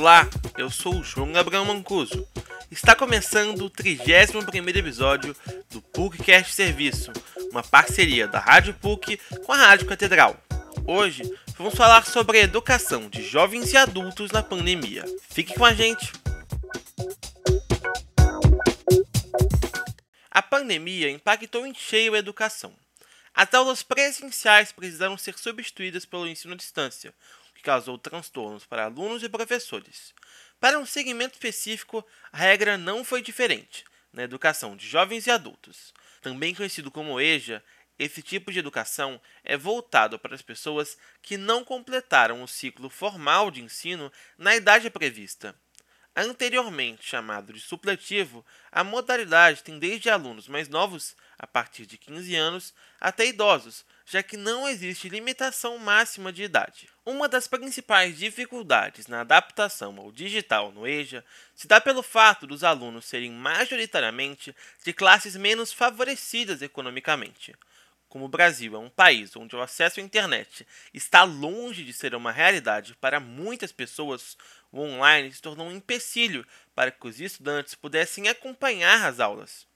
Olá, eu sou o João Gabriel Mancuso. Está começando o 31º episódio do PUCcast Serviço, uma parceria da Rádio PUC com a Rádio Catedral. Hoje vamos falar sobre a educação de jovens e adultos na pandemia. Fique com a gente! A pandemia impactou em cheio a educação. As aulas presenciais precisaram ser substituídas pelo ensino à distância, que causou transtornos para alunos e professores. Para um segmento específico, a regra não foi diferente, na educação de jovens e adultos. Também conhecido como EJA, esse tipo de educação é voltado para as pessoas que não completaram o ciclo formal de ensino na idade prevista. Anteriormente chamado de supletivo, a modalidade tem desde alunos mais novos, a partir de 15 anos, até idosos, já que não existe limitação máxima de idade. Uma das principais dificuldades na adaptação ao digital no EJA se dá pelo fato dos alunos serem majoritariamente de classes menos favorecidas economicamente. Como o Brasil é um país onde o acesso à internet está longe de ser uma realidade para muitas pessoas, o online se tornou um empecilho para que os estudantes pudessem acompanhar as aulas.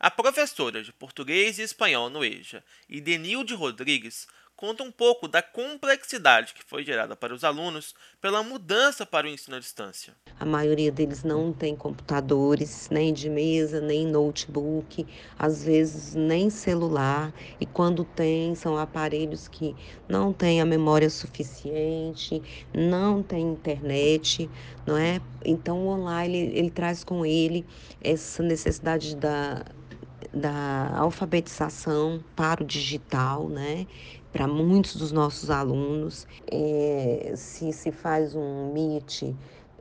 A professora de português e espanhol no EJA, Idenilde Rodrigues, conta um pouco da complexidade que foi gerada para os alunos pela mudança para o ensino à distância. A maioria deles não tem computadores, nem de mesa, nem notebook, às vezes nem celular, e quando tem, são aparelhos que não têm a memória suficiente, não tem internet, não é? Então o online ele, ele traz com ele essa necessidade da da alfabetização para o digital, né? Para muitos dos nossos alunos, é, se se faz um Meet,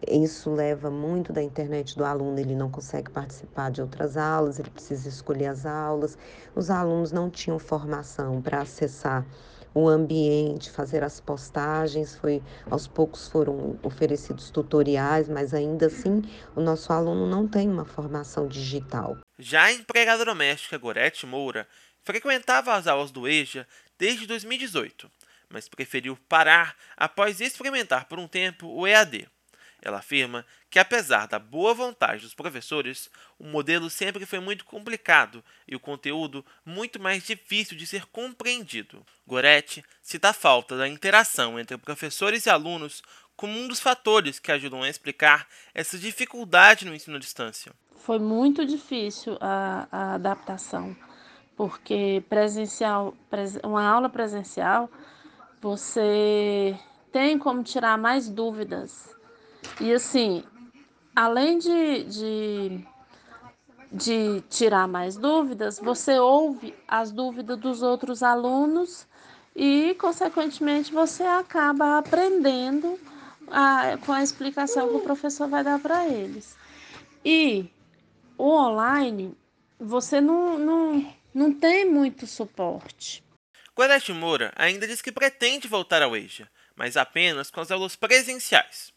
isso leva muito da internet do aluno, ele não consegue participar de outras aulas, ele precisa escolher as aulas. Os alunos não tinham formação para acessar o ambiente, fazer as postagens, foi aos poucos foram oferecidos tutoriais, mas ainda assim o nosso aluno não tem uma formação digital. Já a empregada doméstica Gorete Moura frequentava as aulas do EJA desde 2018, mas preferiu parar após experimentar por um tempo o EAD. Ela afirma que, apesar da boa vontade dos professores, o modelo sempre foi muito complicado e o conteúdo muito mais difícil de ser compreendido. Goretti cita a falta da interação entre professores e alunos como um dos fatores que ajudam a explicar essa dificuldade no ensino à distância. Foi muito difícil a, a adaptação, porque presencial, uma aula presencial, você tem como tirar mais dúvidas e assim, além de, de, de tirar mais dúvidas, você ouve as dúvidas dos outros alunos e, consequentemente, você acaba aprendendo a, com a explicação que o professor vai dar para eles. E o online, você não, não, não tem muito suporte. Guarete Moura ainda diz que pretende voltar ao EJA, mas apenas com as aulas presenciais.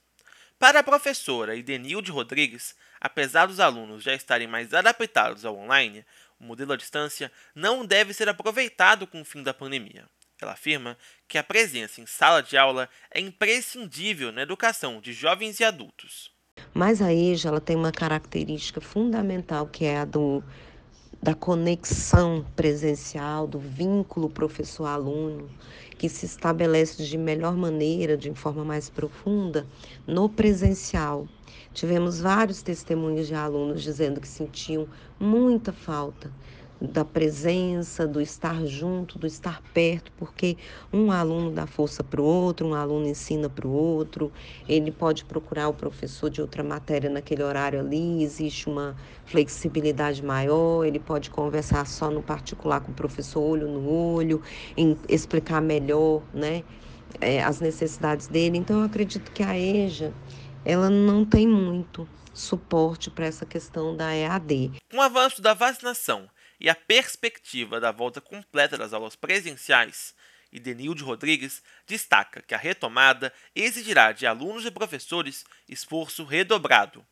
Para a professora Idenilde Rodrigues, apesar dos alunos já estarem mais adaptados ao online, o modelo à distância não deve ser aproveitado com o fim da pandemia. Ela afirma que a presença em sala de aula é imprescindível na educação de jovens e adultos. Mas a EJA ela tem uma característica fundamental que é a do da conexão presencial, do vínculo professor-aluno, que se estabelece de melhor maneira, de forma mais profunda, no presencial. Tivemos vários testemunhos de alunos dizendo que sentiam muita falta da presença, do estar junto, do estar perto, porque um aluno dá força para o outro, um aluno ensina para o outro, ele pode procurar o professor de outra matéria naquele horário ali, existe uma flexibilidade maior, ele pode conversar só no particular com o professor olho no olho, explicar melhor, né, é, as necessidades dele. Então eu acredito que a EJA ela não tem muito suporte para essa questão da EAD. Com o avanço da vacinação e a perspectiva da volta completa das aulas presenciais, Idenilde Rodrigues destaca que a retomada exigirá de alunos e professores esforço redobrado.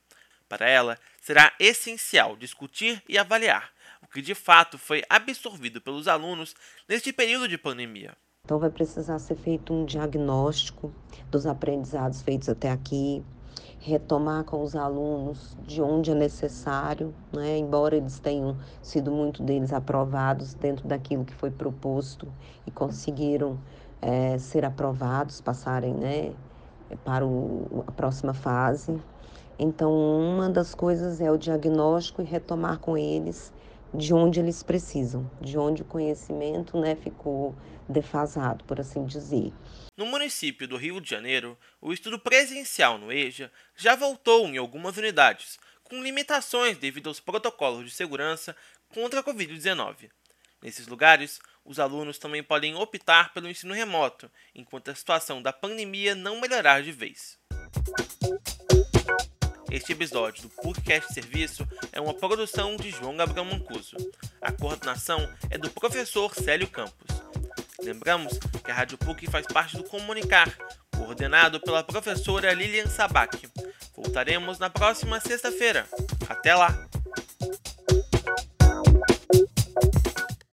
Para ela, será essencial discutir e avaliar o que de fato foi absorvido pelos alunos neste período de pandemia. Então, vai precisar ser feito um diagnóstico dos aprendizados feitos até aqui, retomar com os alunos de onde é necessário, né? embora eles tenham sido muito deles aprovados dentro daquilo que foi proposto e conseguiram é, ser aprovados, passarem né, para o, a próxima fase. Então, uma das coisas é o diagnóstico e retomar com eles de onde eles precisam, de onde o conhecimento né, ficou defasado, por assim dizer. No município do Rio de Janeiro, o estudo presencial no EJA já voltou em algumas unidades, com limitações devido aos protocolos de segurança contra a Covid-19. Nesses lugares, os alunos também podem optar pelo ensino remoto, enquanto a situação da pandemia não melhorar de vez. Este episódio do PUCcast Serviço é uma produção de João Gabriel Mancuso. A coordenação é do professor Célio Campos. Lembramos que a Rádio PUC faz parte do Comunicar, coordenado pela professora Lilian Sabac. Voltaremos na próxima sexta-feira. Até lá!